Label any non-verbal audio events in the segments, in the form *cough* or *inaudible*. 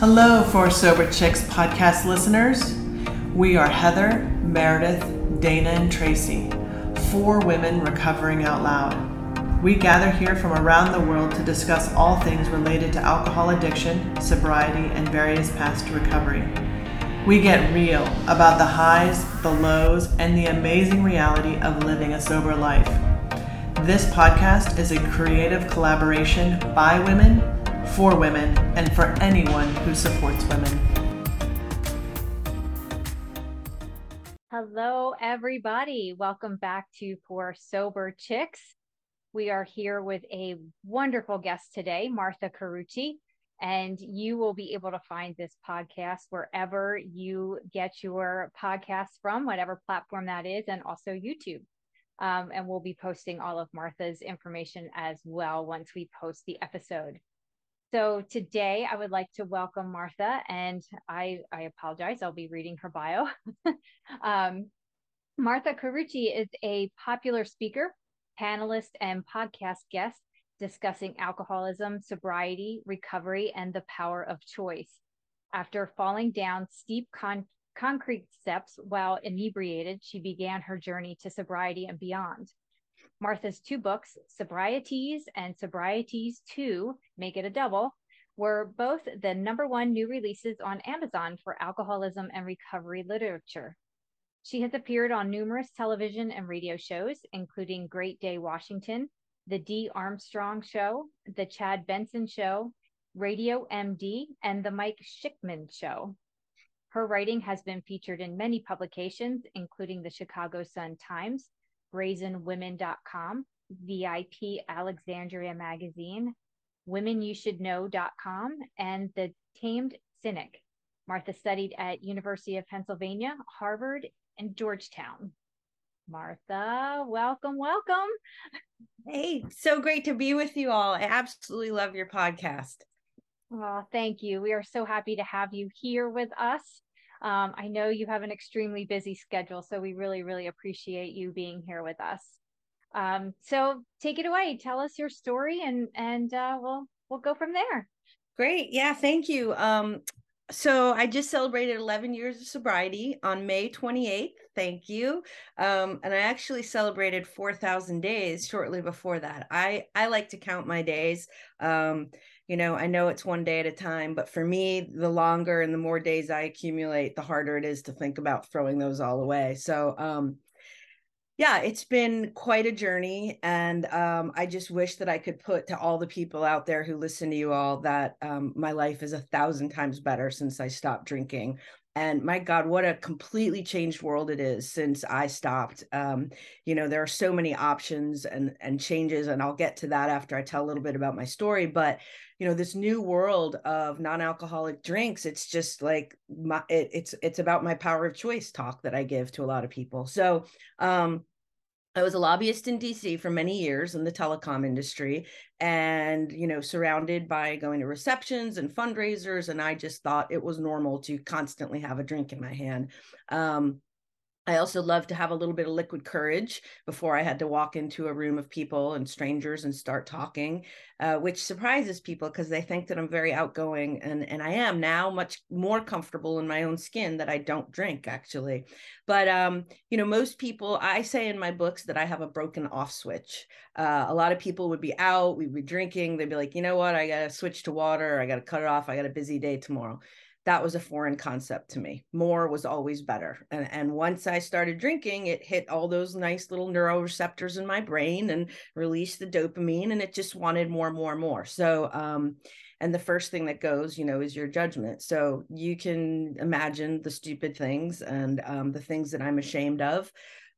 Hello, 4 Sober Chicks podcast listeners. We are Heather, Meredith, Dana, and Tracy, four women recovering out loud. We gather here from around the world to discuss all things related to alcohol addiction, sobriety, and various paths to recovery. We get real about the highs, the lows, and the amazing reality of living a sober life. This podcast is a creative collaboration by women, for women, and for anyone who supports women. Hello, everybody. Welcome back to 4 Sober Chicks. We are here with a wonderful guest today, Martha Carucci, and you will be able to find this podcast wherever you get your podcasts from, whatever platform that is, and also YouTube. Um, and we'll be posting all of Martha's information as well once we post the episode. So today I would like to welcome Martha, and I, I apologize, I'll be reading her bio. *laughs* um, Martha Carucci is a popular speaker, panelist, and podcast guest discussing alcoholism, sobriety, recovery, and the power of choice. After falling down steep con- concrete steps while inebriated, she began her journey to sobriety and beyond. Martha's two books, Sobrietease and Sobrietease 2, Make It a Double, were both the number one new releases on Amazon for alcoholism and recovery literature. She has appeared on numerous television and radio shows, including Great Day Washington, The D. Armstrong Show, The Chad Benson Show, Radio MD, and The Mike Schikman Show. Her writing has been featured in many publications, including the Chicago Sun Times, brazenwomen.com, VIP Alexandria Magazine, womenyoushouldknow.com, and The Tamed Cynic. Martha studied at University of Pennsylvania, Harvard, and Georgetown. Martha, welcome, welcome. Hey, so great to be with you all. I absolutely love your podcast. Well, thank you. We are so happy to have you here with us. Um, I know you have an extremely busy schedule, so we really, really appreciate you being here with us. Um, so take it away. Tell us your story, and and uh, we'll we'll go from there. Great. Yeah. Thank you. Um, so I just celebrated 11 years of sobriety on May 28th. Thank you. Um, and I actually celebrated 4,000 days shortly before that. I I like to count my days. Um, you know, I know it's one day at a time, but for me, the longer and the more days I accumulate, the harder it is to think about throwing those all away. So, um, yeah, it's been quite a journey. And um, I just wish that I could put to all the people out there who listen to you all that um, my life is a thousand times better since I stopped drinking and my god what a completely changed world it is since i stopped. Um, you know there are so many options and and changes and i'll get to that after i tell a little bit about my story but you know this new world of non-alcoholic drinks it's just like my it, it's it's about my power of choice talk that i give to a lot of people. So um I was a lobbyist in DC for many years in the telecom industry and, you know, surrounded by going to receptions and fundraisers. And I just thought it was normal to constantly have a drink in my hand. Um, I also love to have a little bit of liquid courage before I had to walk into a room of people and strangers and start talking, uh, which surprises people because they think that I'm very outgoing. And, and I am now much more comfortable in my own skin that I don't drink actually. But, um, you know, most people, I say in my books that I have a broken off switch. Uh, a lot of people would be out, we'd be drinking. They'd be like, you know what? I got to switch to water. I got to cut it off. I got a busy day tomorrow that was a foreign concept to me. More was always better. And, and once I started drinking, it hit all those nice little neuroreceptors in my brain and released the dopamine, and it just wanted more, more, more. So, um, and the first thing that goes, you know, is your judgment. So you can imagine the stupid things and um, the things that I'm ashamed of.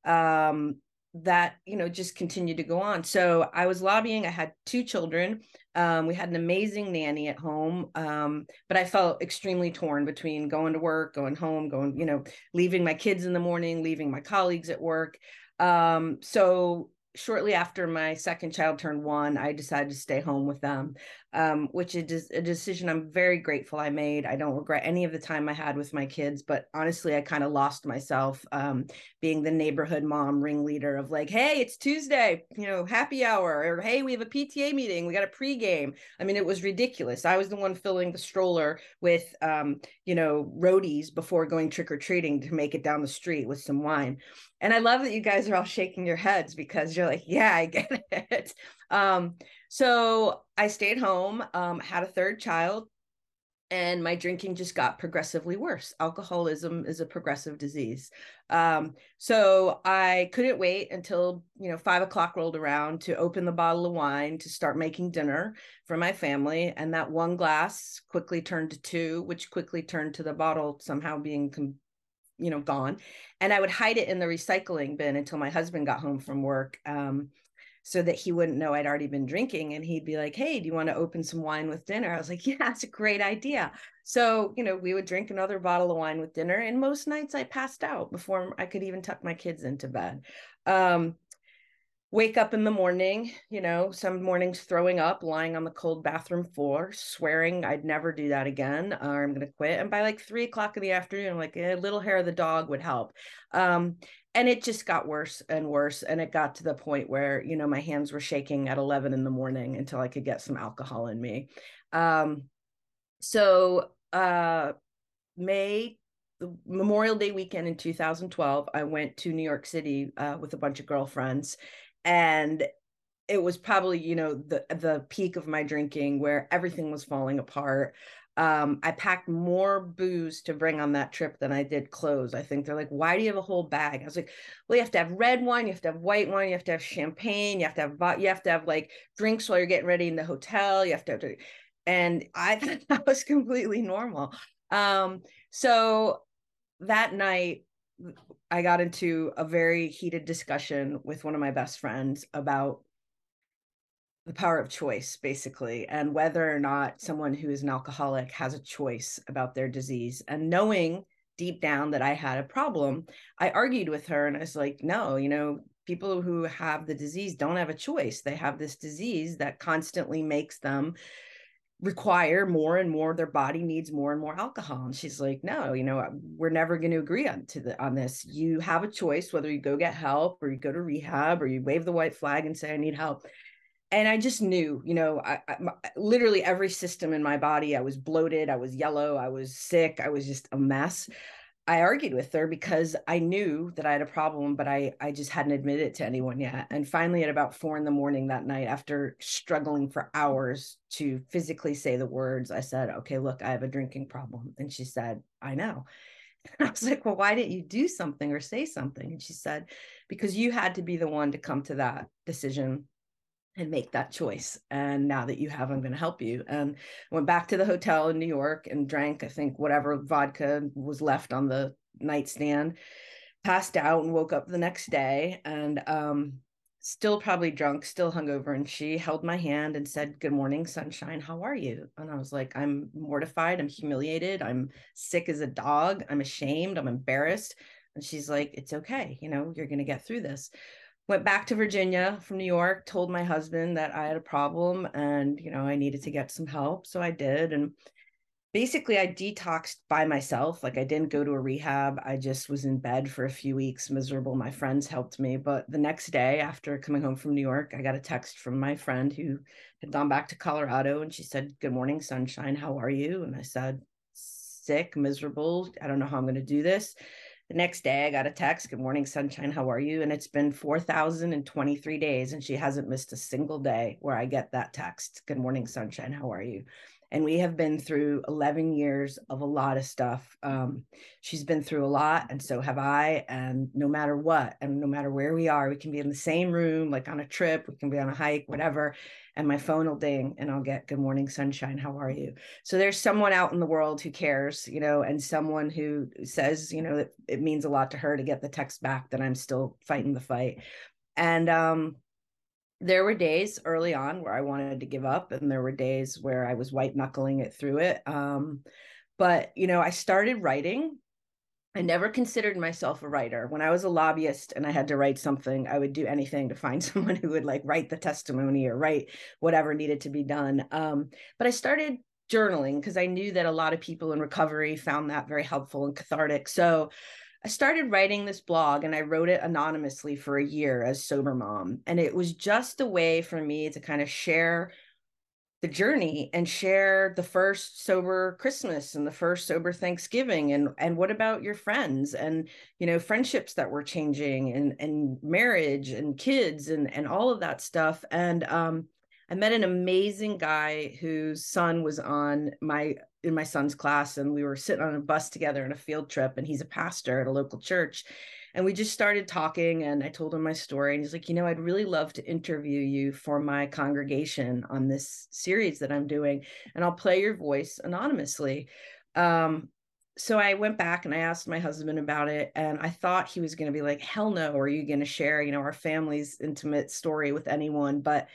Um, that you know just continued to go on so i was lobbying i had two children um, we had an amazing nanny at home um, but i felt extremely torn between going to work going home going you know leaving my kids in the morning leaving my colleagues at work. Um, so shortly after my second child turned one i decided to stay home with them um, which is a decision I'm very grateful I made. I don't regret any of the time I had with my kids, but honestly, I kind of lost myself um, being the neighborhood mom ringleader of like, hey, it's Tuesday, you know, happy hour, or hey, we have a PTA meeting, we got a pregame. I mean, it was ridiculous. I was the one filling the stroller with, um, you know, roadies before going trick or treating to make it down the street with some wine. And I love that you guys are all shaking your heads because you're like, yeah, I get *laughs* it. So I stayed home, um, had a third child, and my drinking just got progressively worse. Alcoholism is a progressive disease. Um, so I couldn't wait until, you know, five o'clock rolled around to open the bottle of wine to start making dinner for my family. And that one glass quickly turned to two, which quickly turned to the bottle somehow being, you know, gone. And I would hide it in the recycling bin until my husband got home from work. Um, so that he wouldn't know I'd already been drinking. And he'd be like, Hey, do you want to open some wine with dinner? I was like, *laughs* Yeah, that's a great idea. So, you know, we would drink another bottle of wine with dinner. And most nights I passed out before I could even tuck my kids into bed. Um, wake up in the morning, you know, some mornings throwing up, lying on the cold bathroom floor, swearing I'd never do that again, or I'm going to quit. And by like three o'clock in the afternoon, like a little hair of the dog would help. Um, and it just got worse and worse. And it got to the point where, you know, my hands were shaking at 11 in the morning until I could get some alcohol in me. Um, so, uh, May Memorial Day weekend in 2012, I went to New York City uh, with a bunch of girlfriends and it was probably you know the the peak of my drinking where everything was falling apart um, I packed more booze to bring on that trip than I did clothes. I think they're like, why do you have a whole bag? I was like, well, you have to have red wine, you have to have white wine, you have to have champagne, you have to have you have to have like drinks while you're getting ready in the hotel. You have to, have to and I *laughs* thought that was completely normal. Um, so that night I got into a very heated discussion with one of my best friends about the power of choice, basically, and whether or not someone who is an alcoholic has a choice about their disease. And knowing deep down that I had a problem, I argued with her and I was like, no, you know, people who have the disease don't have a choice. They have this disease that constantly makes them require more and more their body needs more and more alcohol and she's like no you know we're never going to agree on to the on this you have a choice whether you go get help or you go to rehab or you wave the white flag and say i need help and i just knew you know I, I literally every system in my body i was bloated i was yellow i was sick i was just a mess I argued with her because I knew that I had a problem, but I I just hadn't admitted it to anyone yet. And finally, at about four in the morning that night, after struggling for hours to physically say the words, I said, "Okay, look, I have a drinking problem." And she said, "I know." And *laughs* I was like, "Well, why didn't you do something or say something?" And she said, "Because you had to be the one to come to that decision and make that choice. And now that you have, I'm going to help you. And went back to the hotel in New York and drank, I think, whatever vodka was left on the nightstand, passed out and woke up the next day and um, still probably drunk, still hungover. And she held my hand and said, Good morning, sunshine. How are you? And I was like, I'm mortified. I'm humiliated. I'm sick as a dog. I'm ashamed. I'm embarrassed. And she's like, It's okay. You know, you're going to get through this went back to Virginia from New York, told my husband that I had a problem and, you know, I needed to get some help. So I did. And basically, I detoxed by myself. Like I didn't go to a rehab. I just was in bed for a few weeks, miserable. My friends helped me. But the next day, after coming home from New York, I got a text from my friend who had gone back to Colorado and she said, Good morning, sunshine. How are you? And I said, Sick, miserable. I don't know how I'm going to do this the next day, I got a text, Good morning, sunshine. How are you? And it's been 4,023 days, and she hasn't missed a single day where I get that text, Good morning, sunshine. How are you? and we have been through 11 years of a lot of stuff um, she's been through a lot and so have i and no matter what and no matter where we are we can be in the same room like on a trip we can be on a hike whatever and my phone will ding and i'll get good morning sunshine how are you so there's someone out in the world who cares you know and someone who says you know that it means a lot to her to get the text back that i'm still fighting the fight and um there were days early on where I wanted to give up, and there were days where I was white knuckling it through it. Um, but you know, I started writing I never considered myself a writer. When I was a lobbyist and I had to write something, I would do anything to find *laughs* someone who would like write the testimony or write whatever needed to be done. Um, but I started journaling because I knew that a lot of people in recovery found that very helpful and cathartic. So I started writing this blog and I wrote it anonymously for a year as Sober Mom. And it was just a way for me to kind of share the journey and share the first sober christmas and the first sober thanksgiving and and what about your friends and you know friendships that were changing and and marriage and kids and and all of that stuff and um i met an amazing guy whose son was on my in my son's class and we were sitting on a bus together on a field trip and he's a pastor at a local church and we just started talking and i told him my story and he's like you know i'd really love to interview you for my congregation on this series that i'm doing and i'll play your voice anonymously. Um, so i went back and i asked my husband about it and i thought he was going to be like hell no are you going to share you know our family's intimate story with anyone? But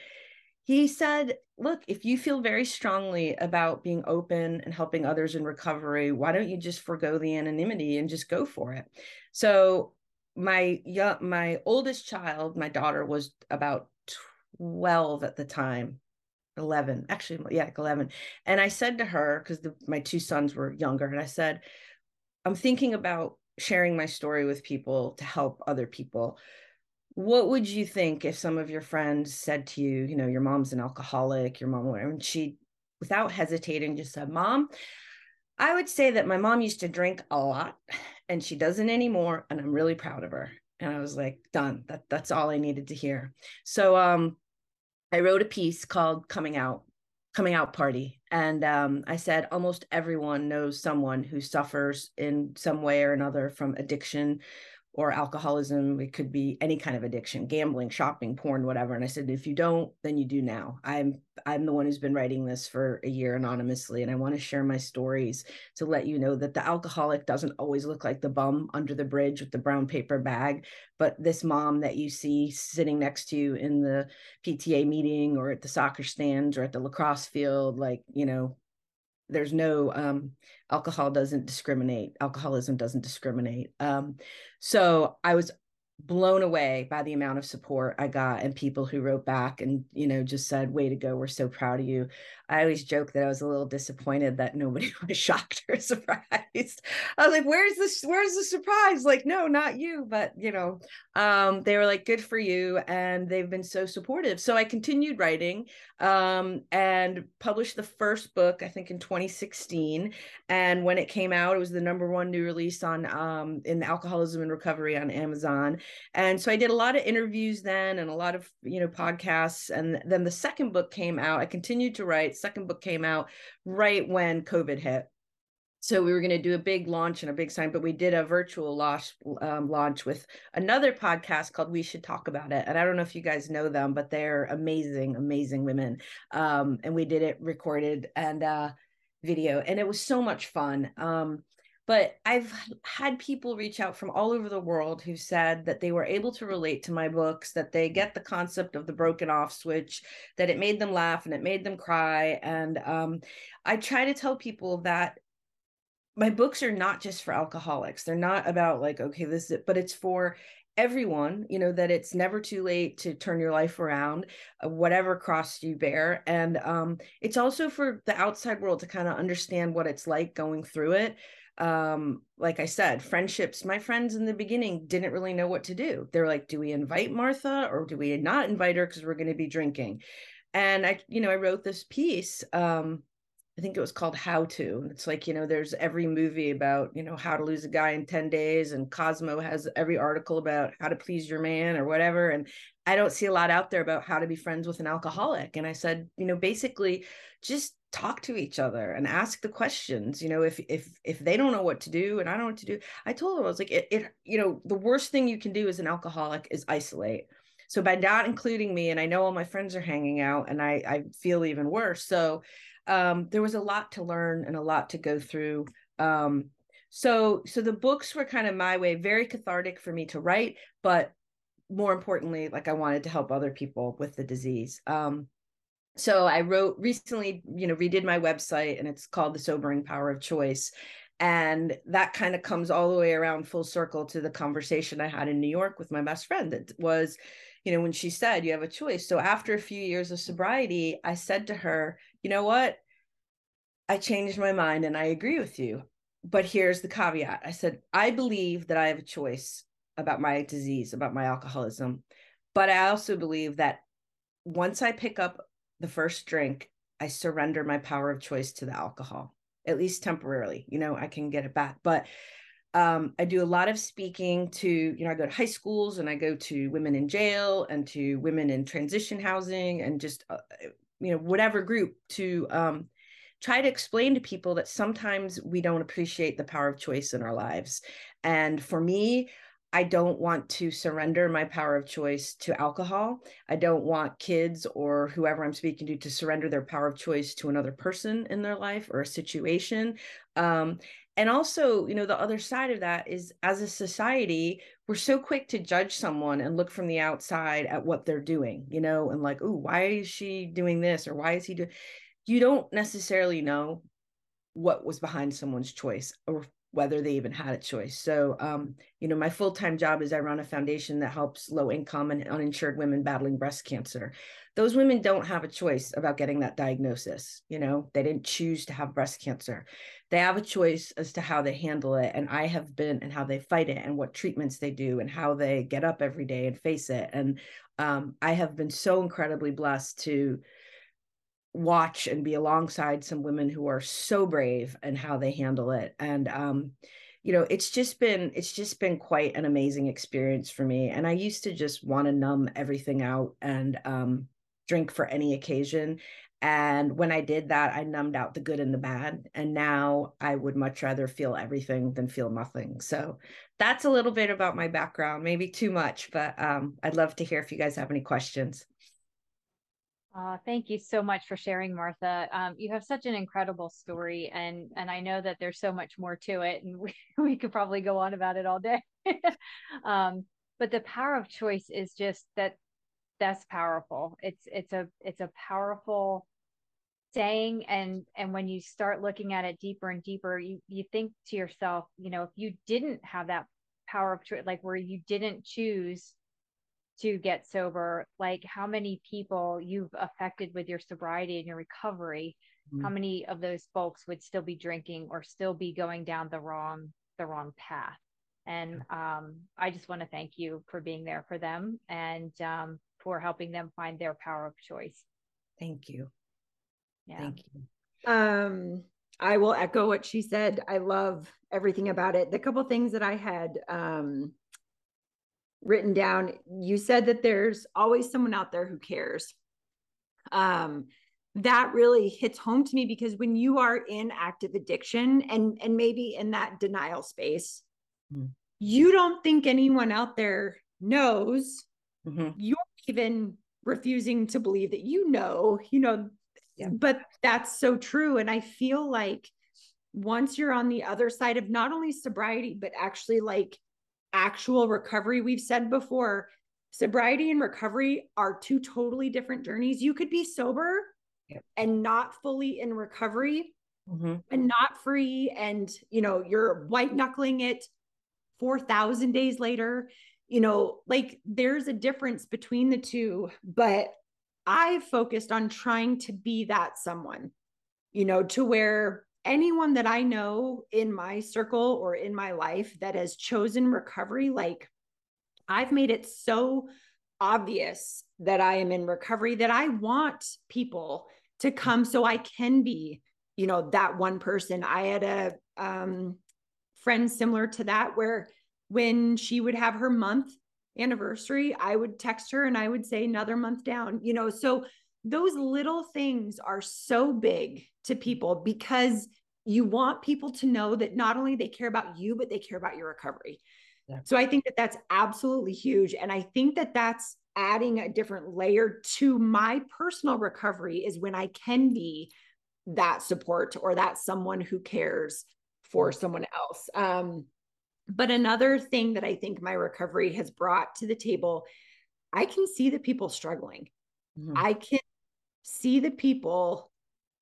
he said look if you feel very strongly about being open and helping others in recovery why don't you just forego the anonymity and just go for it? So my young my oldest child my daughter was about 12 at the time 11 actually yeah 11 and i said to her because my two sons were younger and i said i'm thinking about sharing my story with people to help other people. What would you think if some of your friends said to you you know your mom's an alcoholic your mom and she without hesitating just said mom I would say that my mom used to drink a lot and she doesn't anymore. And I'm really proud of her. And I was like, done. That that's all I needed to hear. So um I wrote a piece called Coming Out, Coming Out Party. And um, I said almost everyone knows someone who suffers in some way or another from addiction or alcoholism it could be any kind of addiction gambling shopping porn whatever and i said if you don't then you do now. I'm i'm the one who's been writing this for a year anonymously and i want to share my stories to let you know that the alcoholic doesn't always look like the bum under the bridge with the brown paper bag but this mom that you see sitting next to you in the pta meeting or at the soccer stands or at the lacrosse field like you know there's no um, alcohol doesn't discriminate alcoholism doesn't discriminate um, so i was blown away by the amount of support I got and people who wrote back and you know just said way to go we're so proud of you. I always joke that I was a little disappointed that nobody *laughs* was shocked or surprised. I was like where's this where's the surprise like no not you but you know um they were like good for you and they've been so supportive. So I continued writing um and published the first book I think in 2016 and when it came out it was the number one new release on um in alcoholism and recovery on Amazon and so i did a lot of interviews then and a lot of you know podcasts and then the second book came out i continued to write second book came out right when covid hit. So we were going to do a big launch and a big sign but we did a virtual launch um, launch with another podcast called we should talk about it. And i don't know if you guys know them but they're amazing amazing women. Um, and we did it recorded and uh, video and it was so much fun. Um, but I've had people reach out from all over the world who said that they were able to relate to my books, that they get the concept of the broken off switch, that it made them laugh and it made them cry. And um, I try to tell people that my books are not just for alcoholics. They're not about like, okay, this is it, but it's for everyone you know that it's never too late to turn your life around uh, whatever cross you bear and um, it's also for the outside world to kind of understand what it's like going through it um like i said friendships my friends in the beginning didn't really know what to do. They're like do we invite martha or do we not invite her because we're going to be drinking? And i you know i wrote this piece um i think it was called how to. It's like you know there's every movie about you know how to lose a guy in 10 days and cosmo has every article about how to please your man or whatever and i don't see a lot out there about how to be friends with an alcoholic. And i said you know basically just talk to each other and ask the questions you know if if if they don't know what to do and i don't know what to do. I told them i was like it, it you know the worst thing you can do as an alcoholic is isolate. So by not including me and i know all my friends are hanging out and i i feel even worse. So um there was a lot to learn and a lot to go through. Um so so the books were kind of my way very cathartic for me to write but more importantly like i wanted to help other people with the disease. Um so i wrote recently you know redid my website and it's called the sobering power of choice And that kind of comes all the way around full circle to the conversation I had in New York with my best friend. That was, you know, when she said, You have a choice. So after a few years of sobriety, I said to her, You know what? I changed my mind and I agree with you. But here's the caveat I said, I believe that I have a choice about my disease, about my alcoholism. But I also believe that once I pick up the first drink, I surrender my power of choice to the alcohol, at least temporarily. You know, I can get it back. But um, I do a lot of speaking to, you know, I go to high schools and I go to women in jail and to women in transition housing and just, uh, you know, whatever group to um, try to explain to people that sometimes we don't appreciate the power of choice in our lives. And for me, I don't want to surrender my power of choice to alcohol. I don't want kids or whoever I'm speaking to to surrender their power of choice to another person in their life or a situation. Um, and also, you know, the other side of that is as a society, we're so quick to judge someone and look from the outside at what they're doing, you know, and like, oh, why is she doing this or why is he doing? You don't necessarily know what was behind someone's choice or whether they even had a choice. So, um, you know, my full time job is I run a foundation that helps low income and uninsured women battling breast cancer. Those women don't have a choice about getting that diagnosis. You know, they didn't choose to have breast cancer. They have a choice as to how they handle it. And I have been and how they fight it and what treatments they do and how they get up every day and face it. And um, I have been so incredibly blessed to watch and be alongside some women who are so brave and how they handle it. And um you know it's just been it's just been quite an amazing experience for me. And i used to just want to numb everything out and um drink for any occasion. And when i did that i numbed out the good and the bad. And now i would much rather feel everything than feel nothing. So that's a little bit about my background maybe too much but um i'd love to hear if you guys have any questions uh, thank you so much for sharing, Martha. Um, you have such an incredible story, and and I know that there's so much more to it, and *laughs* we, we could probably go on about it all day. *laughs* um, but the power of choice is just that that's powerful. It's it's a it's a powerful saying, and and when you start looking at it deeper and deeper, you you think to yourself, you know, if you didn't have that power of choice, like where you didn't choose to get sober like how many people you've affected with your sobriety and your recovery mm-hmm. how many of those folks would still be drinking or still be going down the wrong the wrong path? And um, i just want to thank you for being there for them and um, for helping them find their power of choice. Thank you. Yeah. Thank you. Um i will echo what she said. I love everything about it. The couple things that i had um written down you said that there's always someone out there who cares um that really hits home to me because when you are in active addiction and and maybe in that denial space mm. you don't think anyone out there knows mm-hmm. you're even refusing to believe that you know you know yeah. but that's so true and i feel like once you're on the other side of not only sobriety but actually like actual recovery. We've said before, sobriety and recovery are two totally different journeys. You could be sober yep. and not fully in recovery mm-hmm. and not free. And, you know, you're white knuckling it 4,000 days later. You know, like there's a difference between the two, but I focused on trying to be that someone, you know, to where anyone that I know in my circle or in my life that has chosen recovery, like I've made it so obvious that I am in recovery that I want people to come so I can be, you know, that one person. I had a um, friend similar to that where when she would have her month anniversary, I would text her and I would say another month down, you know, so those little things are so big to people because you want people to know that not only they care about you but they care about your recovery. Yeah. so i think that that's absolutely huge. And i think that that's adding a different layer to my personal recovery is when i can be that support or that someone who cares for someone else. Um, but another thing that i think my recovery has brought to the table i can see the people struggling. Mm-hmm. i can see the people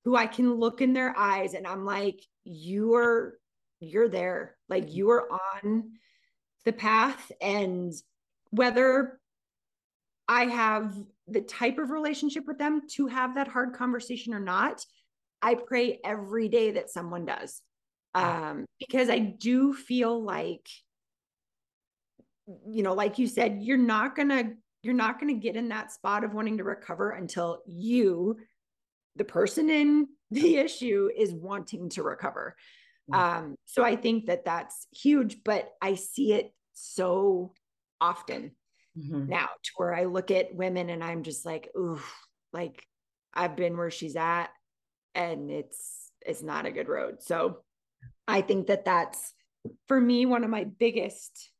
who I can look in their eyes and I'm like, you are you're there. Like you are on the path. And whether I have the type of relationship with them to have that hard conversation or not, I pray every day that someone does. Um, because I do feel like, you know, like you said, you're not gonna you're not gonna get in that spot of wanting to recover until you, the person in *laughs* the issue, is wanting to recover. Um, so I think that that's huge, but I see it so often mm-hmm. now to where I look at women and I'm just like, ooh, like I've been where she's at and it's it's not a good road. So I think that that's for me one of my biggest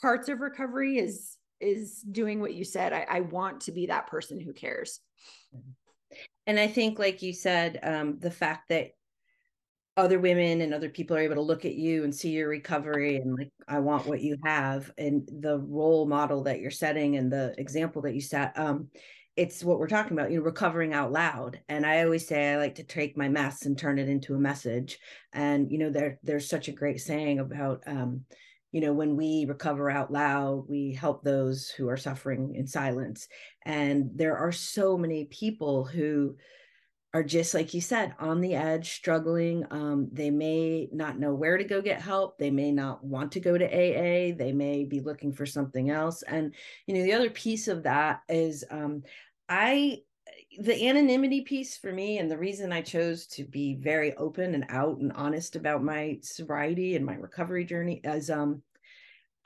parts of recovery is is doing what you said. I, I want to be that person who cares. And I think, like you said, um, the fact that other women and other people are able to look at you and see your recovery and like i want what you have and the role model that you're setting and the example that you set um it's what we're talking about you know recovering out loud and i always say i like to take my mess and turn it into a message and you know there there's such a great saying about um you know when we recover out loud we help those who are suffering in silence. And there are so many people who are just like you said on the edge struggling. Um, they may not know where to go get help. They may not want to go to aa they may be looking for something else. And you know the other piece of that is um, i the anonymity piece for me and the reason i chose to be very open and out and honest about my sobriety and my recovery journey is um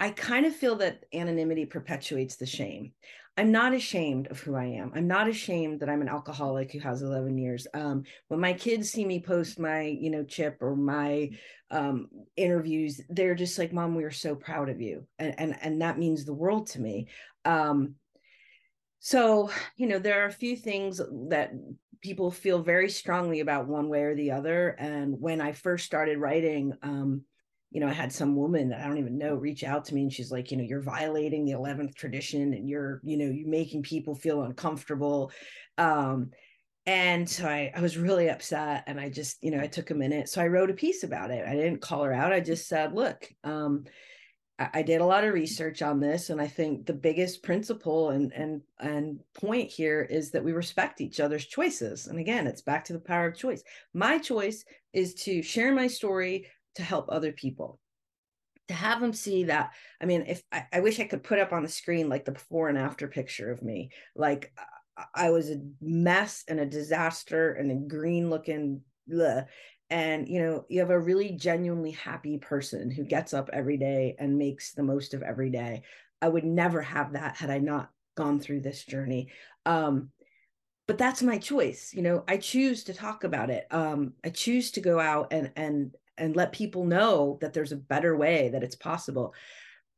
I kind of feel that anonymity perpetuates the shame. I'm not ashamed of who I am. I'm not ashamed that I'm an alcoholic who has 11 years. Um, when my kids see me post my, you know, chip or my um, interviews, they're just like, "Mom, we are so proud of you," and and and that means the world to me. Um, so, you know, there are a few things that people feel very strongly about one way or the other. And when I first started writing, um, you know, I had some woman that I don't even know reach out to me and she's like, you know, you're violating the 11th tradition and you're, you know, you're making people feel uncomfortable. Um, and so I, I was really upset and I just, you know, I took a minute. So I wrote a piece about it. I didn't call her out. I just said, look, um, I, did a lot of research on this. And I think the biggest principle and, and, and point here is that we respect each other's choices. And again, it's back to the power of choice. My choice is to share my story to help other people to have them see that i mean if I, I, wish i could put up on the screen like the before and after picture of me like i was a mess and a disaster and a green looking bleh. And you know you have a really genuinely happy person who gets up every day and makes the most of every day. I would never have that had i not gone through this journey um but that's my choice you know? I choose to talk about it um i choose to go out and and and let people know that there's a better way that it's possible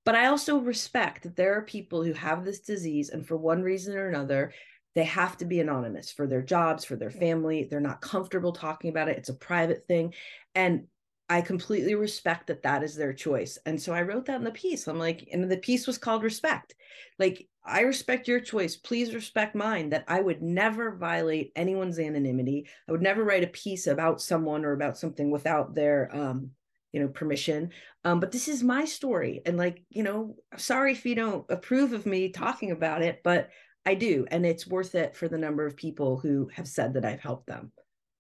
but i also respect that there are people who have this disease and for one reason or another they have to be anonymous for their jobs for their family they're not comfortable talking about it it's a private thing and I completely respect that that is their choice. And so I wrote that in the piece. I'm like, and the piece was called Respect. Like, I respect your choice. Please respect mine that I would never violate anyone's anonymity. I would never write a piece about someone or about something without their, um, you know, permission. Um, but this is my story. And like, you know, sorry if you don't approve of me talking about it, but I do. And it's worth it for the number of people who have said that I've helped them.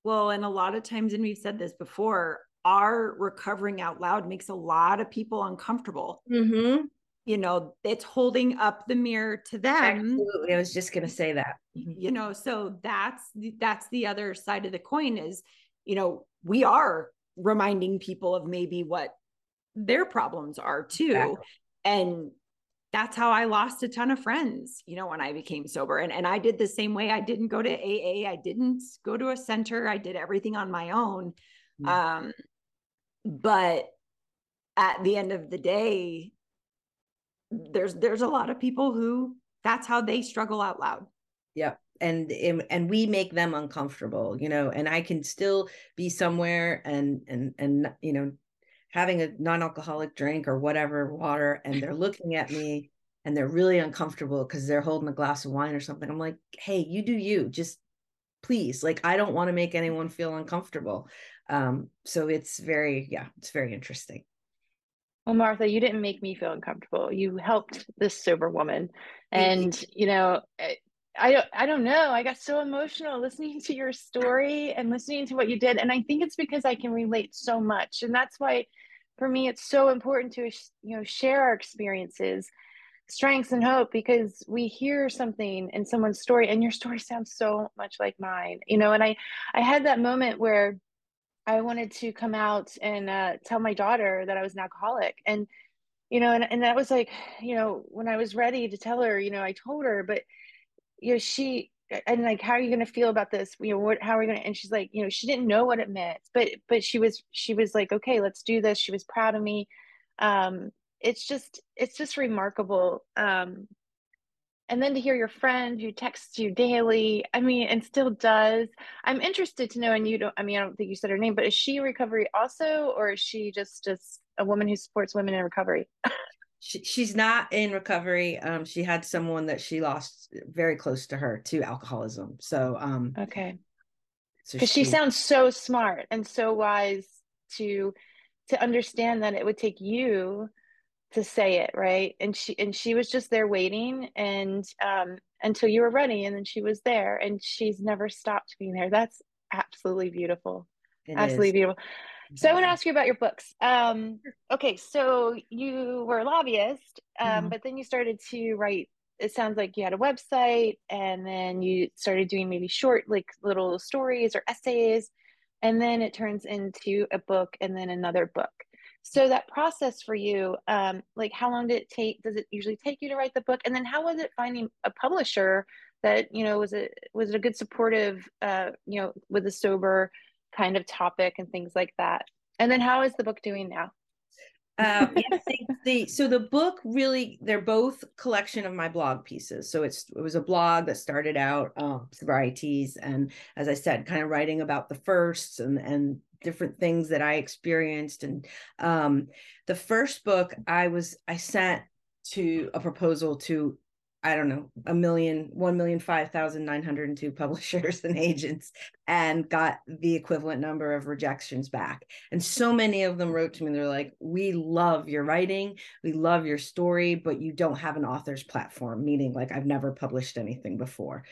Well, and a lot of times, and we've said this before, our recovering out loud makes a lot of people uncomfortable. Mm-hmm. You know, it's holding up the mirror to them. Absolutely. I was just going to say that. Mm-hmm. You know, so that's that's the other side of the coin is, you know, we are reminding people of maybe what their problems are too. Exactly. And that's how I lost a ton of friends, you know, when I became sober. And, and I did the same way. I didn't go to AA. I didn't go to a center. I did everything on my own. Mm-hmm. Um, but at the end of the day there's there's a lot of people who that's how they struggle out loud yep and and we make them uncomfortable you know and i can still be somewhere and and and you know having a non-alcoholic drink or whatever water and they're *laughs* looking at me and they're really uncomfortable because they're holding a glass of wine or something. I'm like hey you do you. Just please. Like i don't want to make anyone feel uncomfortable. Um so it's very yeah it's very interesting. Well martha you didn't make me feel uncomfortable. You helped this sober woman and you know eh, I don't I don't know. I got so emotional listening to your story and listening to what you did and I think it's because I can relate so much and that's why for me it's so important to you know share our experiences strengths and hope because we hear something in someone's story and your story sounds so much like mine you know and i i had that moment where i wanted to come out and uh, tell my daughter that i was an alcoholic and you know and, and that was like you know when i was ready to tell her you know i told her but you know she and like how are you going to feel about this? You know what how are we going to and she's like you know she didn't know what it meant but but she was she was like okay let's do this. She was proud of me. Um it's just it's just remarkable um and then to hear your friend who texts you daily i mean and still does i'm interested to know and you don't i mean i don't think you said her name but is she recovery also or is she just just a woman who supports women in recovery *laughs* she, she's not in recovery. Um she had someone that she lost very close to her to alcoholism. So um okay. because so she, she sounds so smart and so wise to to understand that it would take you to say it right? And she and she was just there waiting and um until you were ready and then she was there and she's never stopped being there. That's absolutely beautiful. It absolutely is. beautiful so I want to ask you about your books. Um, okay, so you were a lobbyist, um, mm-hmm. but then you started to write. It sounds like you had a website, and then you started doing maybe short, like little stories or essays, and then it turns into a book, and then another book. So that process for you, um, like how long did it take? Does it usually take you to write the book? And then how was it finding a publisher that you know was it was it a good supportive, uh, you know, with a sober kind of topic and things like that? And then how is the book doing now? uh, yeah, the, so the book really they're both collection of my blog pieces so it's it was a blog that started out um, Sobrietease and as i said kind of writing about the firsts and and different things that I experienced. And um, the first book I was, I sent to a proposal to I don't know, a million, one million, five thousand nine hundred and two *laughs* publishers and agents, and got the equivalent number of rejections back. And so many of them wrote to me, they're like, We love your writing, we love your story, but you don't have an author's platform, meaning like I've never published anything before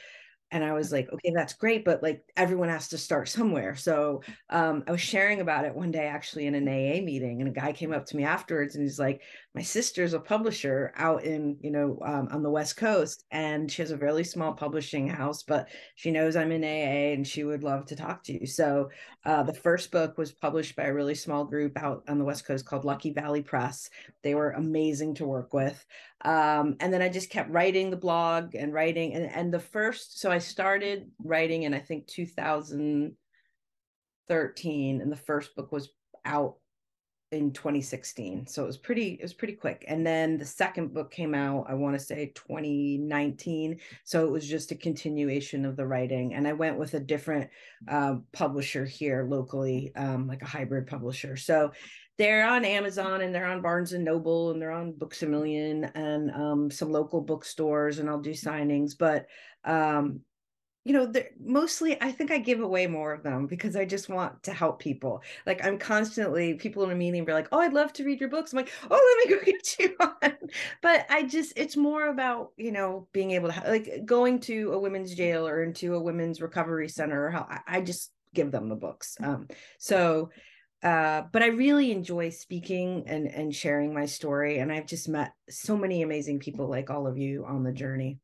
and I was like, okay, that's great, but like everyone has to start somewhere. So um, I was sharing about it one day actually in an AA meeting, and a guy came up to me afterwards and he's like, my sister's a publisher out in you know um, on the West Coast, and she has a really small publishing house, but she knows I'm in AA and she would love to talk to you. So uh, the first book was published by a really small group out on the West Coast called Lucky Valley Press. They were amazing to work with. Um, and then I just kept writing the blog and writing. And, and the first, so I started writing in, I think, 2013, and the first book was out in 2016 so it was pretty it was pretty quick. And then the second book came out i want to say 2019 so it was just a continuation of the writing. And i went with a different uh, publisher here locally um, like a hybrid publisher. So they're on Amazon and they're on Barnes and Noble and they're on Books a Million and um, some local bookstores and I'll do signings. But um, you know, mostly I think I give away more of them because I just want to help people. Like I'm constantly people in a meeting be like, "Oh, I'd love to read your books." I'm like, "Oh, let me *laughs* go get you on." But I just it's more about you know being able to like going to a women's jail or into a women's recovery center. Or how I, I just give them the books. Um, so uh, but I really enjoy speaking and and sharing my story. And I've just met so many amazing people like all of you on the journey.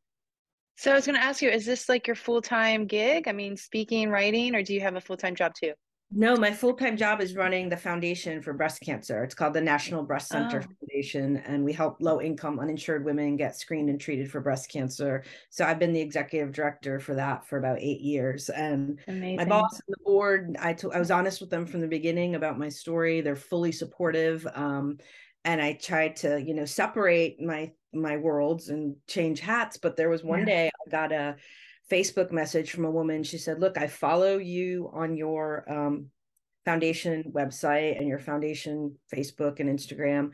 So I was going to ask you, is this like your full time gig? I mean, speaking, writing, or do you have a full time job too? No, my full time job is running the foundation for breast cancer. It's called the National Breast Center oh. Foundation, and we help low income uninsured women get screened and treated for breast cancer. So I've been the executive director for that for about eight years. And Amazing. my boss and the board, I, t- I was honest with them from the beginning about my story. They're fully supportive. Um, and I tried to, you know, separate my my worlds and change hats. But there was one yeah. day I got a Facebook message from a woman. She said, Look, I follow you on your um, foundation website and your foundation Facebook and Instagram,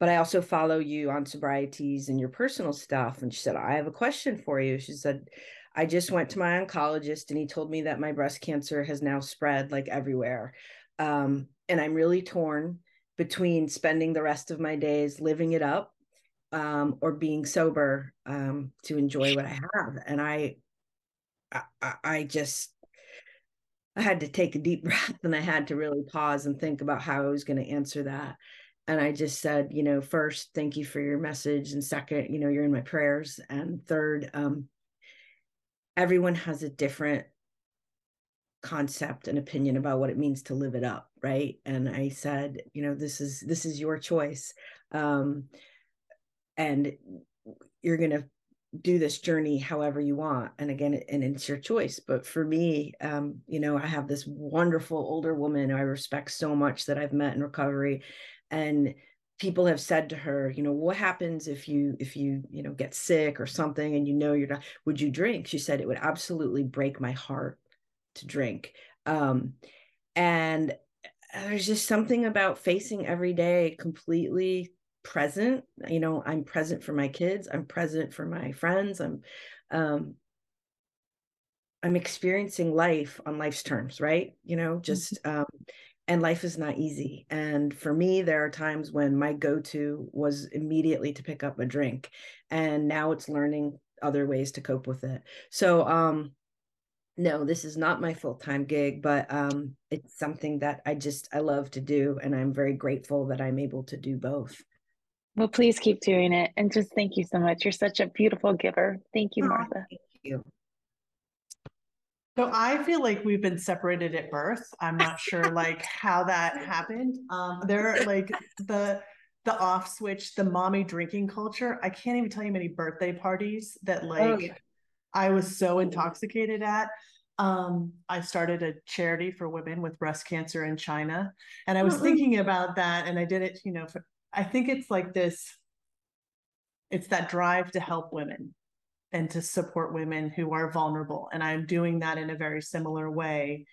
but I also follow you on Sobrietease and your personal stuff. And she said, I have a question for you. She said, I just went to my oncologist and he told me that my breast cancer has now spread like everywhere. Um, and I'm really torn between spending the rest of my days living it up um, or being sober um, to enjoy what I have. And I, I, I just, I had to take a deep *laughs* breath and I had to really pause and think about how I was going to answer that. And I just said, you know, first, thank you for your message. And second, you know, you're in my prayers. And third, um, everyone has a different concept and opinion about what it means to live it up right? And i said you know this is this is your choice um and you're going to do this journey however you want. And again and it's your choice. But for me um you know i have this wonderful older woman i respect so much that i've met in recovery. And people have said to her you know what happens if you if you you know get sick or something and you know you're not would you drink? She said it would absolutely break my heart to drink. Um and there's just something about facing every day completely present. You know i'm present for my kids i'm present for my friends i'm um i'm experiencing life on life's terms right? You know just mm-hmm. um and life is not easy. And for me there are times when my go-to was immediately to pick up a drink and now it's learning other ways to cope with it. So um no this is not my full-time gig but um it's something that i just i love to do and i'm very grateful that i'm able to do both well please keep doing it and just thank you so much you're such a beautiful giver thank you martha oh, thank you so I feel like we've been separated at birth. I'm not sure like how that happened. Um, there like the the off switch, the mommy drinking culture. I can't even tell you many birthday parties that oh, like oh, yeah. I was so intoxicated at. Um, I started a charity for women with breast cancer in China, and I was thinking about that, and I did it. You know, for, I think it's like this. It's that drive to help women and to support women who are vulnerable. And I'm doing that in a very similar way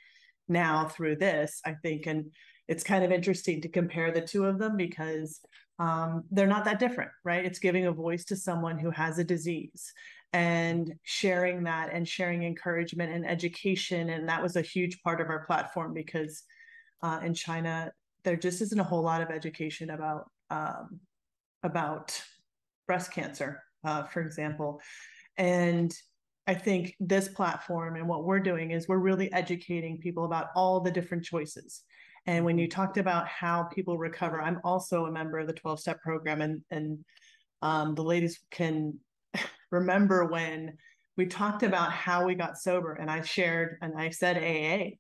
now through this, I think. And it's kind of interesting to compare the two of them because um, they're not that different, right? It's giving a voice to someone who has a disease and sharing that and sharing encouragement and education. And that was a huge part of our platform because uh, in China, there just isn't a whole lot of education about um, about breast cancer, uh, for example. And I think this platform and what we're doing is we're really educating people about all the different choices. And when you mm-hmm. talked about how people recover, I'm also a member of the 12 step program, and, and um, the ladies can remember when we talked about how we got sober. And I shared and I said AA.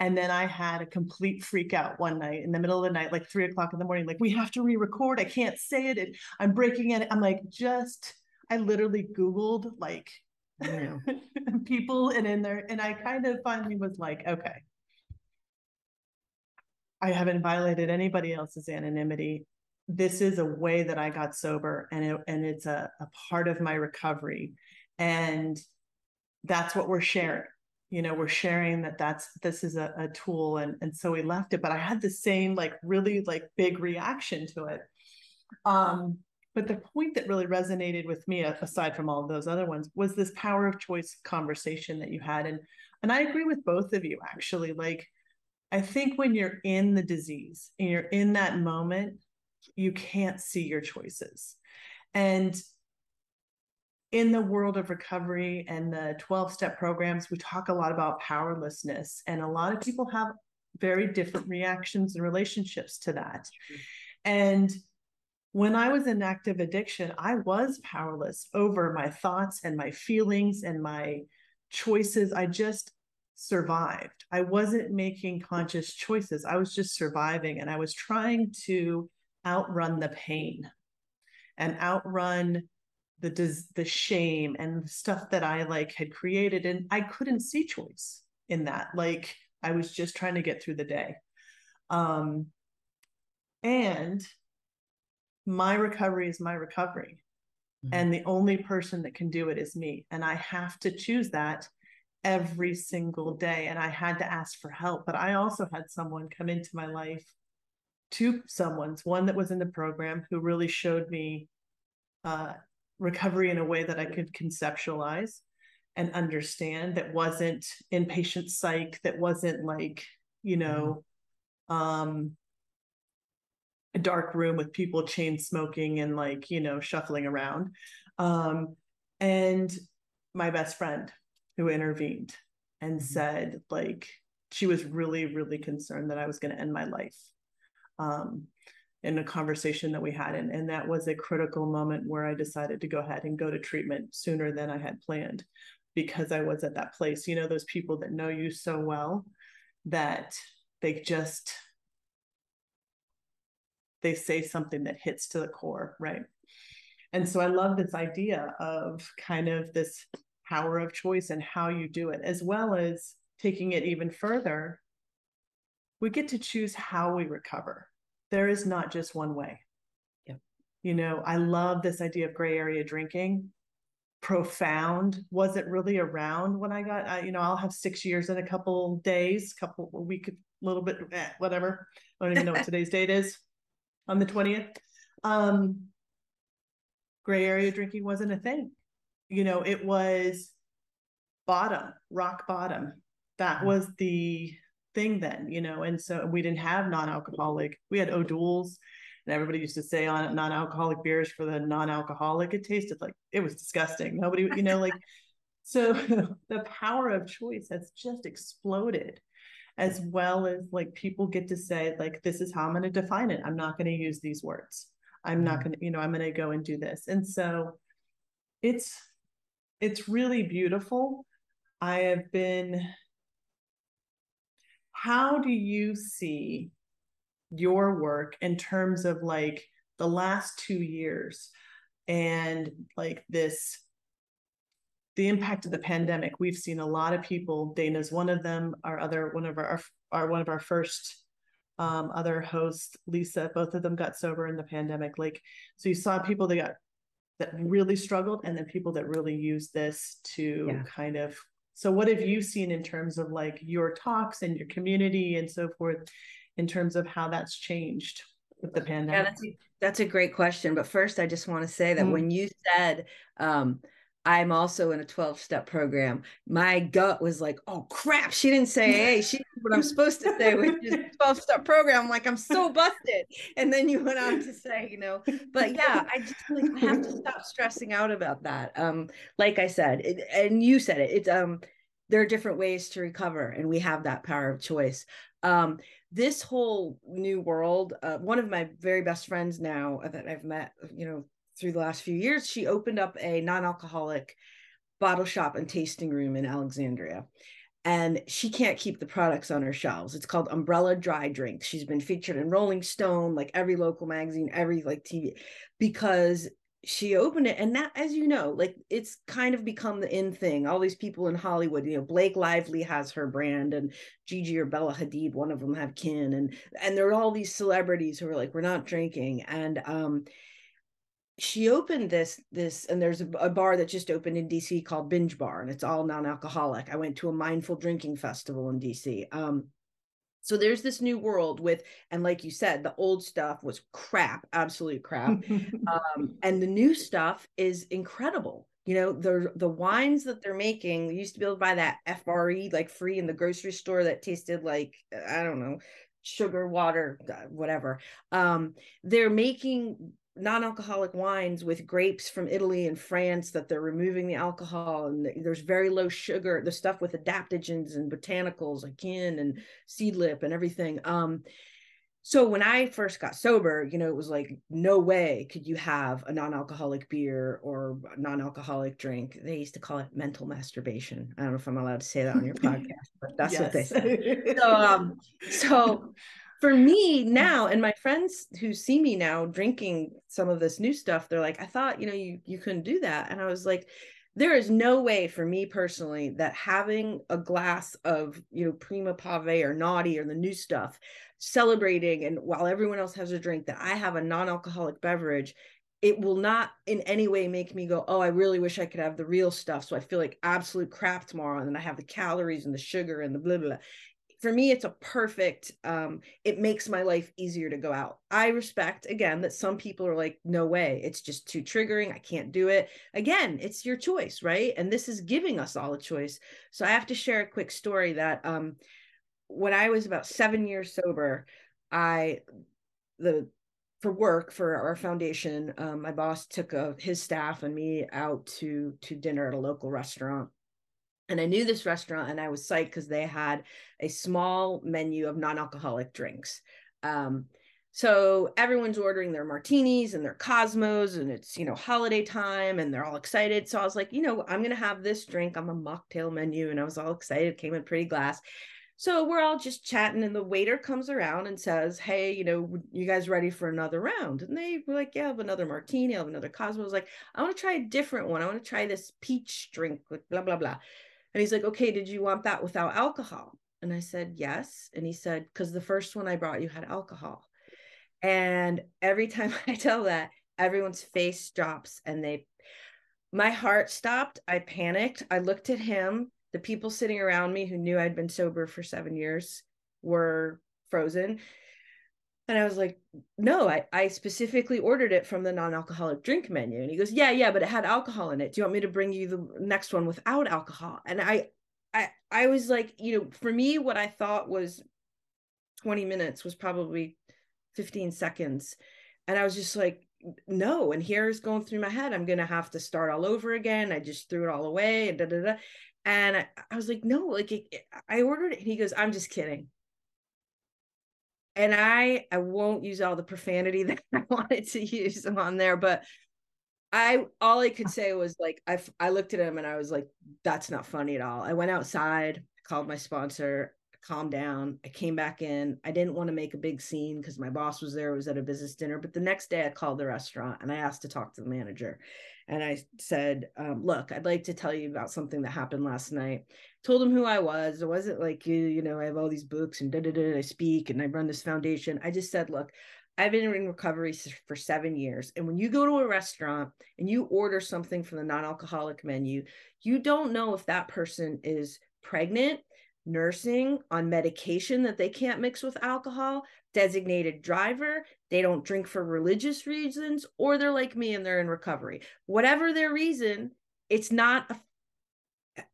And then I had a complete freak out one night in the middle of the night, like three o'clock in the morning, like, we have to re record. I can't say it. I'm breaking it. I'm like, just I literally Googled like *laughs* people and in there, and I kind of finally was like, okay, I haven't violated anybody else's anonymity. This is a way that I got sober, and it, and it's a, a part of my recovery, and that's what we're sharing. You know, we're sharing that that's this is a, a tool, and and so we left it. But I had the same like really like big reaction to it. Um, but the point that really resonated with me, aside from all of those other ones, was this power of choice conversation that you had. And and I agree with both of you actually. Like, I think when you're in the disease and you're in that moment, you can't see your choices. And in the world of recovery and the 12 step programs, we talk a lot about powerlessness. And a lot of people have very different reactions and relationships to that. Mm-hmm. And when I was in active addiction, I was powerless over my thoughts and my feelings and my choices. I just survived. I wasn't making conscious choices. I was just surviving and I was trying to outrun the pain and outrun the the shame and the stuff that I like had created and I couldn't see choice in that. Like I was just trying to get through the day. Um and my recovery is my recovery. Mm-hmm. And the only person that can do it is me. And I have to choose that every single day. And I had to ask for help. But I also had someone come into my life, two someone's, one that was in the program who really showed me uh, recovery in a way that I could conceptualize. and understand that wasn't inpatient psych, that wasn't like, you Mm-hmm. know, um, a dark room with people chain smoking and like, you know, shuffling around. Um, and my best friend who intervened and Mhm. said, like, she was really, really concerned that I was going to end my life. Um, in a conversation that we had. And, and that was a critical moment where I decided to go ahead and go to treatment sooner than I had planned because I was at that place. You know, those people that know you so well that they just they say something that hits to the core, right? And so I love this idea of kind of this power of choice and how you do it, as well as taking it even further. We get to choose how we recover. There is not just one way. Yep. You know, I love this idea of gray area drinking. Profound wasn't really around when I got, you know, I'll have six years in a couple days, couple a week, a little bit, eh, whatever. I don't even know what *laughs* today's date is on the 20th. Um, gray area drinking wasn't a thing. You know, it was bottom, rock bottom. That was the thing then, you know, and so we didn't have non-alcoholic. We had O'Doul's and everybody used to say on non-alcoholic beers for the non-alcoholic. It tasted like it was disgusting. Nobody, you know, like *laughs* so *laughs* the power of choice has just exploded as well as like people get to say like this is how i'm going to define it i'm not going to use these words i'm not mm-hmm. going to you know i'm going to go and do this and so it's it's really beautiful i have been how do you see your work in terms of like the last two years and like this the impact of the pandemic we've seen a lot of people dana's one of them our other one of our our one of our first um, other hosts lisa both of them got sober in the pandemic like so you saw people that got that really struggled and then people that really used this to Yeah. kind of so what have you seen in terms of like your talks and your community and so forth in terms of how that's changed with the Yeah, pandemic that's a, that's a great question. But first, I just want to say that Mm. when you said, um, I'm also in a 12 step program, my gut was like, oh crap, she didn't say, hey, she did what I'm supposed to say, which is 12 step program. Like, I'm so busted. And then you went on to say, you know, but yeah, I just like, I have to stop stressing out about that. Um, like I said, it, and you said it, it's, um, there are different ways to recover and we have that power of choice. Um, this whole new world, uh, one of my very best friends now that I've met, you know, through the last few years, she opened up a non-alcoholic bottle shop and tasting room in Alexandria. And she can't keep the products on her shelves. It's called Umbrella Dry Drink. She's been featured in Rolling Stone, like every local magazine, every like TV, because she opened it and that as you know like it's kind of become the in thing all these people in hollywood you know blake lively has her brand and gigi or bella hadid one of them have kin and and there are all these celebrities who are like we're not drinking and um she opened this this and there's a, a bar that just opened in dc called binge bar and it's all non-alcoholic. I went to a mindful drinking festival in dc um so there's this new world with and like you said the old stuff was crap absolute crap. *laughs* Um, and the new stuff is incredible. You know the the wines that they're making used to be able to buy that fre like free in the grocery store that tasted like i don't know sugar water uh, whatever. Um they're making non-alcoholic wines with grapes from italy and france that they're removing the alcohol and there's very low sugar the stuff with adaptogens and botanicals like kin and seedlip and everything um so when I first got sober, you know, it was like, no way could you have a non-alcoholic beer or non-alcoholic drink. They used to call it mental masturbation. I don't know if I'm allowed to say that on your *laughs* podcast, but that's what they said. So, um, so for me now, and my friends who see me now drinking some of this new stuff, they're like, I thought, you know, you you couldn't do that. And I was like, there is no way for me personally that having a glass of, you know, Prima Pavé or Noughty or the new stuff celebrating and while everyone else has a drink that I have a non-alcoholic beverage it will not in any way make me go oh I really wish I could have the real stuff so I feel like absolute crap tomorrow and then I have the calories and the sugar and the blah blah, blah. For me it's a perfect um it makes my life easier to go out. I respect again that some people are like no way it's just too triggering i can't do it. Again it's your choice right? And this is giving us all a choice. So i have to share a quick story that um when i was about seven years sober i the for work for our foundation um, my boss took a, his staff and me out to to dinner at a local restaurant and I knew this restaurant and I was psyched because they had a small menu of non-alcoholic drinks. Um, so everyone's ordering their martinis and their Cosmos, and it's you know holiday time, and they're all excited. So I was like, you know, I'm gonna have this drink on the mocktail menu, and I was all excited. Came in pretty glass. So we're all just chatting, and the waiter comes around and says, "Hey, you know, you guys ready for another round?" And they were like, "Yeah, I have another martini, I have another Cosmo." I was like, "I want to try a different one. I want to try this peach drink with blah blah blah." And he's like, okay, did you want that without alcohol? And I said, yes. And he said, because the first one I brought you had alcohol. And every *laughs* time I tell that, everyone's face drops and they, my heart stopped. I panicked. I looked at him. The people sitting around me who knew I'd been sober for seven years were frozen. And I was like, no, I, I specifically ordered it from the non-alcoholic drink menu. And he goes, yeah, yeah, but it had alcohol in it. Do you want me to bring you the next one without alcohol? And I, I, I was like, you know, for me, what I thought was 20 minutes was probably 15 seconds. And I was just like, no. And here's going through my head. I'm going to have to start all over again. I just threw it all away and da, da, da. And I, I was like, no, like it, I ordered it. And he goes, I'm just kidding and I I won't use all the profanity *laughs* that I wanted to use on there, but I all I could say was like I I looked at him and I was like, that's not funny at all. I went outside, called my sponsor, calmed down. I came back in. I didn't want to make a big scene because my boss was there. It was at a business dinner. But the next day, I called the restaurant and I asked to talk to the manager. And I said, um, "Look, I'd like to tell you about something that happened last night." Told him who I was. It wasn't like you, you know, I have all these books and da da da. I speak and I run this foundation. I just said, "Look." I've been in recovery for seven years. And when you go to a restaurant and you order something from the non alcoholic menu, you don't know if that person is pregnant, nursing on medication that they can't mix with alcohol, designated driver, they don't drink for religious reasons, or they're like me and they're in recovery. Whatever their reason, it's not a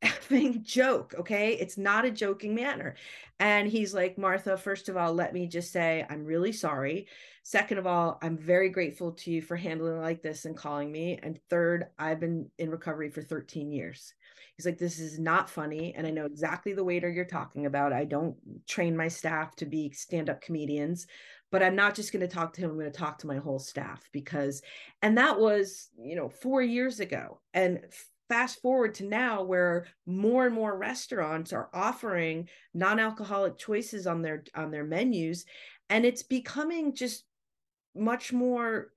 effing joke, okay? It's not a joking manner. And he's like, Martha, first of all, let me just say I'm really sorry. Second of all, I'm very grateful to you for handling like this and calling me. And third, I've been in recovery for 13 years. He's like, this is not funny. And I know exactly the waiter you're talking about. I don't train my staff to be stand up comedians, but I'm not just going to talk to him. I'm going to talk to my whole staff because, and that was, you know, four years ago. And fast forward to now where more and more restaurants are offering non-alcoholic choices on their on their menus and it's becoming just much more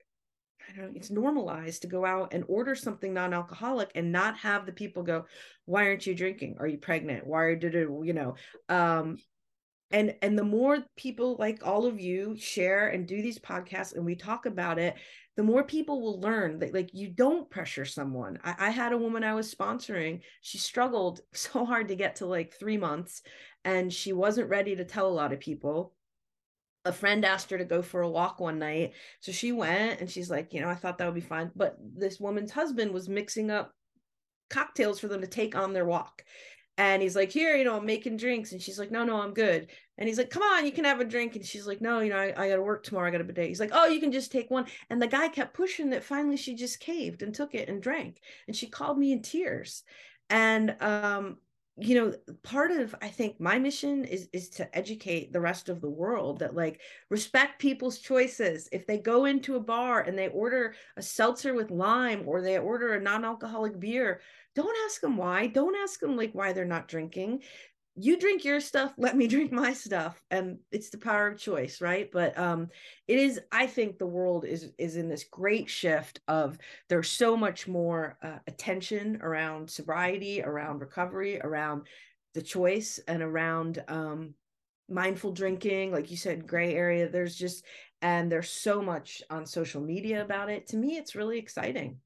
I don't know, it's normalized to go out and order something non-alcoholic and not have the people go, why aren't you drinking? Are you pregnant? Why are you, you know? Um, and and the more people like all of you share and do these podcasts and we talk about it, the more people will learn that like you don't pressure someone. I, I had a woman I was sponsoring, she struggled *laughs* so hard to get to like three months and she wasn't ready to tell a lot of people a friend asked her to go for a walk one night. So she went and she's like, you know, I thought that would be fine. But this woman's husband was mixing up cocktails for them to take on their walk. And he's like, here, you know, I'm making drinks. And she's like, no, no, I'm good. And he's like, come on, you can have a drink. And she's like, no, you know, I, I got to work tomorrow. I got a day. He's like, oh, you can just take one. And the guy kept pushing that finally she just caved and took it and drank. And she called me in tears. And um, you know part of i think my mission is is to educate the rest of the world that like respect people's choices if they go into a bar and they order a seltzer with lime or they order a non-alcoholic beer don't ask them why don't ask them like why they're not drinking you drink your stuff let me *laughs* drink my stuff. And it's the power of choice right? But um it is i think the world is is in this great shift of there's so much more uh, attention around sobriety around recovery around the choice and around um mindful drinking like you said gray area. There's just and there's so much on social media about it. To me it's really exciting.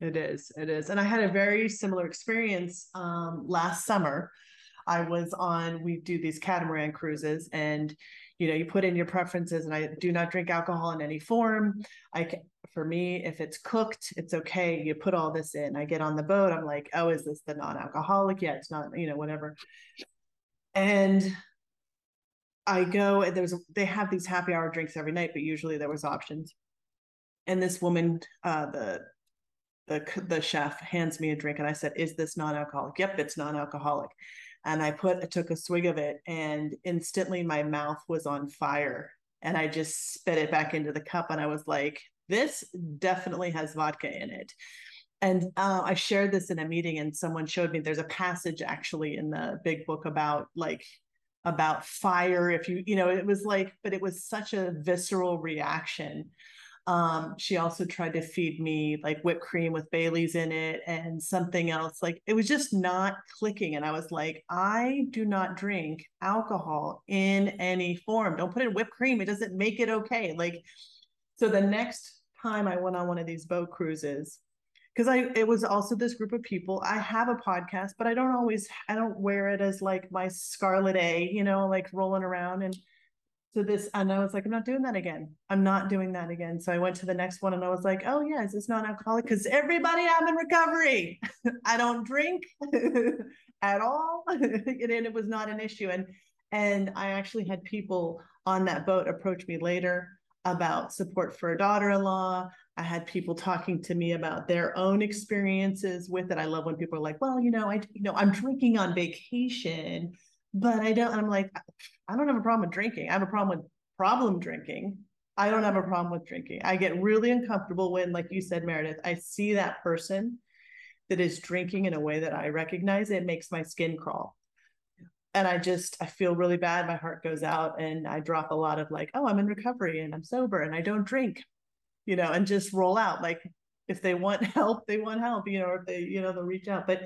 It is it is. And i had a very similar experience um last summer I was on, we do these catamaran cruises and you know, you put in your preferences and I do not drink alcohol in any form. I can, for me, if it's cooked, it's okay. You put all this in. I get on the boat. I'm like, oh, is this the non-alcoholic? Yeah, it's not, you know, whatever. And I go and there's they have these happy hour drinks every night, but usually there was options. And this woman, uh, the the the chef hands me a drink and I said, "Is this non-alcoholic?" "Yep, it's non-alcoholic." And I put I took a swig of it and instantly my mouth was on fire and I just spit it back into the cup and I was like, "This definitely has vodka in it." And uh, I shared this in a meeting and someone showed me there's a passage actually in the big book about like about fire if you you know it was like but it was such a visceral reaction um, she also tried to feed me like whipped cream with Bailey's in it and something else. Like it was just not clicking. And I was like, I do not drink alcohol in any form. Don't put it in whipped cream. It doesn't make it okay. Like, so the next time I went on one of these boat cruises, because I it was also this group of people. I have a podcast, but I don't always I don't wear it as like my scarlet A, you know, like rolling around and so this and i was like i'm not doing that again. I'm not doing that again. So i went to the next one and i was like oh yeah is this non-alcoholic because everybody i'm in recovery. *laughs* I don't drink *laughs* at all. *laughs* And it was not an issue. And and i actually had people on that boat approach me later about support for a daughter-in-law. I had people talking to me about their own experiences with it. I love when people are like well you know i you know i'm drinking on vacation but I don't, I'm like, I don't have a problem with drinking. I have a problem with problem drinking. I don't have a problem with drinking. I get really uncomfortable when, like you said, Meredith, I see that person that is drinking in a way that I recognize. It makes my skin crawl. And I just, I feel really bad. My heart goes out and I drop a lot of like, oh, I'm in recovery and I'm sober and I don't drink, you know, and just roll out. Like if they want *laughs* help, they want help, you know, or if they, you know, they'll reach out. But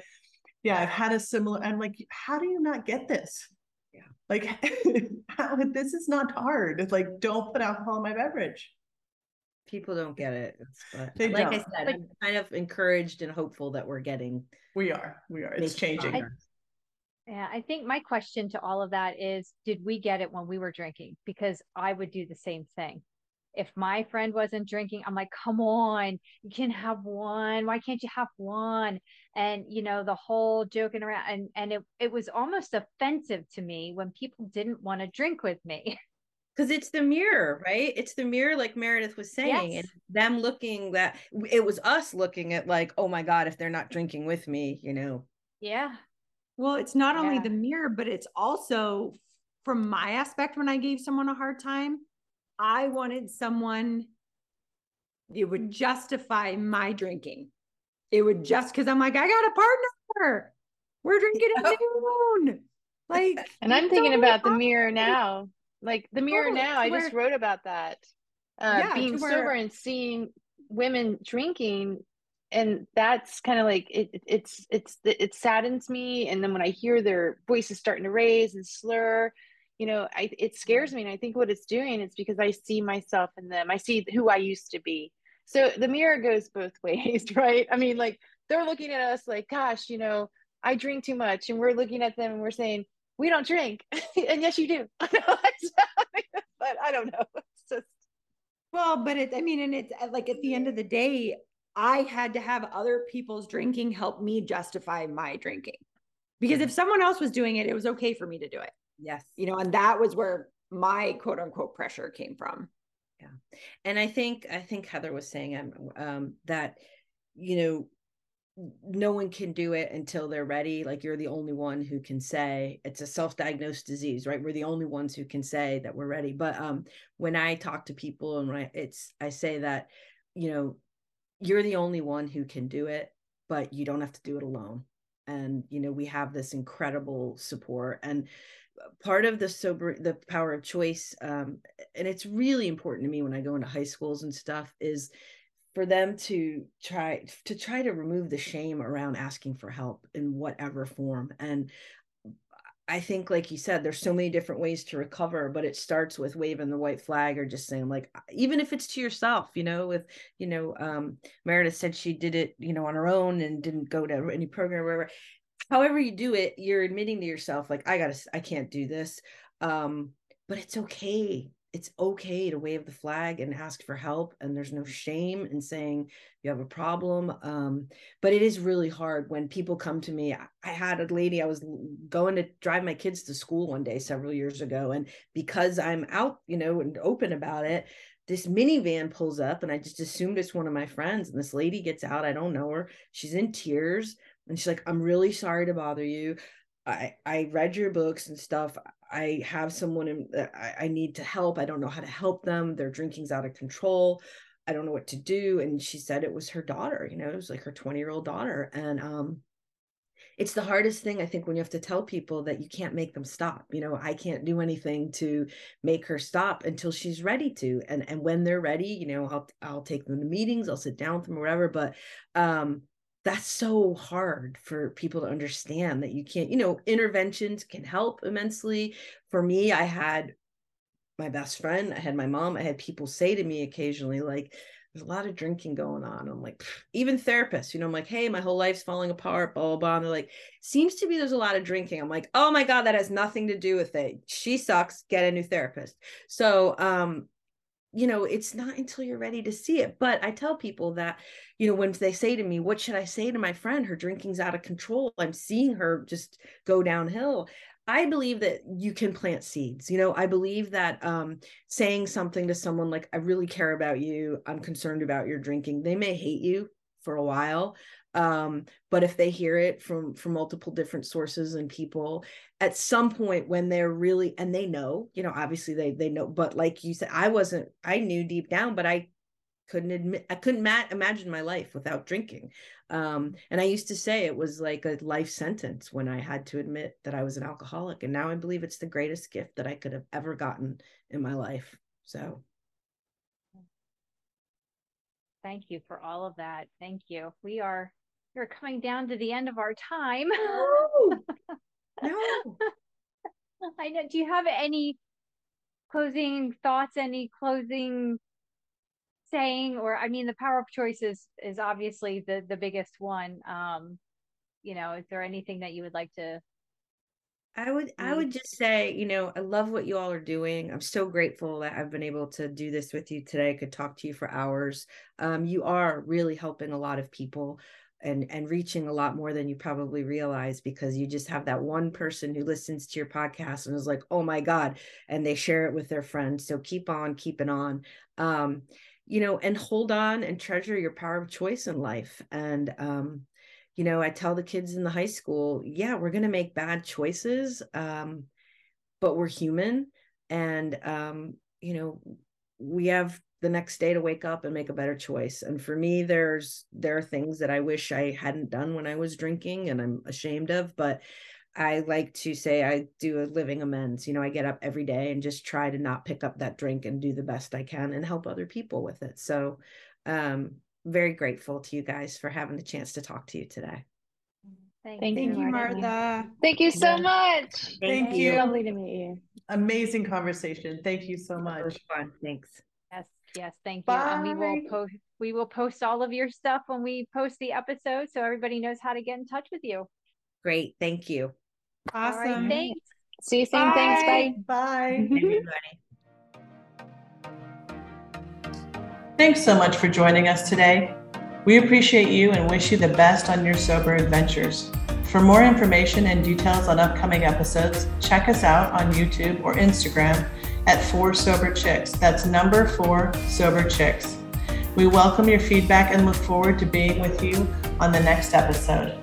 yeah, I've had a similar. I'm like, how do you not get this? Yeah, like *laughs* how, this is not hard. It's like don't put alcohol in my beverage. People don't get it. But they like don't. I said, like, I'm kind of encouraged and hopeful that we're getting. We are. We are. It's changing. I, yeah, I think my question to all of that is, did we get it when we were drinking? Because I would do the same thing if my friend wasn't drinking i'm like come on you can have one. Why can't you have one? And you know the whole joking around and and it, it was almost offensive to me when people didn't want to drink with me. *laughs* Because it's the mirror right? It's the mirror like meredith was saying yes. and them looking that it was us looking at like oh my god if they're not drinking with me you know? Yeah. Well it's not yeah. only the mirror but it's also from my aspect when i gave someone a hard time I wanted someone it would justify my drinking. It would just because I'm like, I got a partner. We're drinking at *laughs* noon. Like, and I'm thinking about the mirror now. Like the mirror oh, now, I where, just wrote about that. Uh, yeah, being sober where, and seeing women drinking, and that's kind of like it, it's it's it saddens me. And then when I hear their voices starting to raise and slur, you know I, it scares me and i think what it's doing is because i see myself in them. I see who i used to be. So the mirror goes both *laughs* ways right? I mean like they're looking at us like gosh you know i drink too much and we're looking at them and we're saying we don't drink. *laughs* And yes you do. *laughs* But i don't know. It's just well but it i mean and it's uh, like at the end of the day i had to have other people's drinking help me justify my drinking. Because if someone else was doing it it was okay for me to do it Yes. You know, and that was where my quote unquote pressure came from. Yeah. And I think, I think Heather was saying um, um, that, you know, no one can do it until they're ready. Like you're the only one who can say it's a self-diagnosed disease, right? We're the only ones who can say that we're ready. But um, when I talk to people and when I, it's, I say that, you know, you're the only one who can do it, but you don't have to do it alone. And, you know, we have this incredible support and, part of the sober the power of choice um, and it's really important to me when i go into high schools and stuff is for them to try to try to remove the shame around asking for help in whatever form. And I think, like you said, there's so many different ways to recover, but it starts with waving the white flag or just saying, like, even if it's to yourself, you know, with, you know, um, Meredith said she did it, you know, on her own and didn't go to any program or whatever however you do it, you're admitting to yourself, like, I gotta, I can't do this. Um, but it's okay. It's okay to wave the flag and ask for help. And there's no shame in saying you have a problem. Um, but it is really hard when people come to me. I, I had a lady, I was going to drive my kids to school one day several years ago. And because I'm out, you know, and open about it, this minivan pulls up and I just assumed it's one of my friends. And this lady gets out. I don't know her. She's in tears and she's like, I'm really sorry to bother you. I, I read your books and stuff. I have someone in, I, I need to help. I don't know how to help them. Their drinking's out of control. I don't know what to do. And she said it was her daughter, you know, it was like her 20 year old daughter. And um, it's the hardest thing, I think, when you have to tell people that you can't make them stop. You know, I can't do anything to make her stop until she's ready to. And and when they're ready, you know, I'll I'll take them to meetings, I'll sit down with them or whatever. But um that's so hard for people to understand that you can't, you know, interventions can help immensely. For me, I had my best friend, I had my mom, I had people say to me occasionally, like, there's a lot of drinking going on. I'm like, even therapists, you know, I'm like, hey, my whole life's falling apart, blah, blah, blah. And they're like, seems to be there's a lot of drinking. I'm like, oh my God, that has nothing to do with it. She sucks. Get a new therapist. So um, you know, it's not until you're ready to see it. But I tell people that, you know, when they say to me, what should I say to my friend? Her drinking's out of control. I'm seeing her just go downhill. I believe that you can plant seeds. You know, I believe that um, saying something to someone like, I really care about you, I'm concerned about your drinking, they may hate you for a while um, but if they hear it from from multiple different sources and people at some point when they're really and they know you know obviously they they know but like you said i wasn't i knew deep down but i couldn't admit i couldn't ma- imagine my life without drinking. Um, and i used to say it was like a life sentence when i had to admit that i was an alcoholic and now i believe it's the greatest gift that i could have ever gotten in my life so. Thank you for all of that. Thank you. We are we're coming down to the end of our time. No. *laughs* no. I know. Do you have any closing thoughts, any closing saying, or I mean, the power of choice is, is obviously the, the biggest one. Um, you know, is there anything that you would like to I would I would just say, you know, I love what you all are doing. I'm so grateful that I've been able to do this with you today. I could talk to you for hours. Um, you are really helping a lot of people and and reaching a lot more than you probably realize because you just have that one person who listens to your podcast and is like oh my god and they share it with their friends. So keep on keeping on. Um you know and hold on and treasure your power of choice in life. And um you know i tell the kids in the high school yeah we're going to make bad choices um but we're human. And um you know we have the next day to wake up and make a better choice and for me there's there are things that i wish i hadn't done when i was drinking and i'm ashamed of but i like to say i do a living amends you know i get up every day and just try to not pick up that drink and do the best i can and help other people with it so um very grateful to you guys for having the chance to talk to you today Thank, Thank you, Martha. Thank you so much. Thank Thank you. Lovely to meet you. Amazing conversation. Thank you so much. fun thanks Yes, yes, thank you. And we will post we will post all of your stuff when we post the episode so everybody knows how to get in touch with you. great thank you All right, Awesome. thanks. See you soon. Thanks. Bye. Bye. everybody *laughs* Thanks so much for joining us today. We appreciate you and wish you the best on your sober adventures. For more information and details on upcoming episodes, check us out on YouTube or Instagram at Four Sober Chicks. That's number four Sober Chicks. We welcome your feedback and look forward to being with you on the next episode.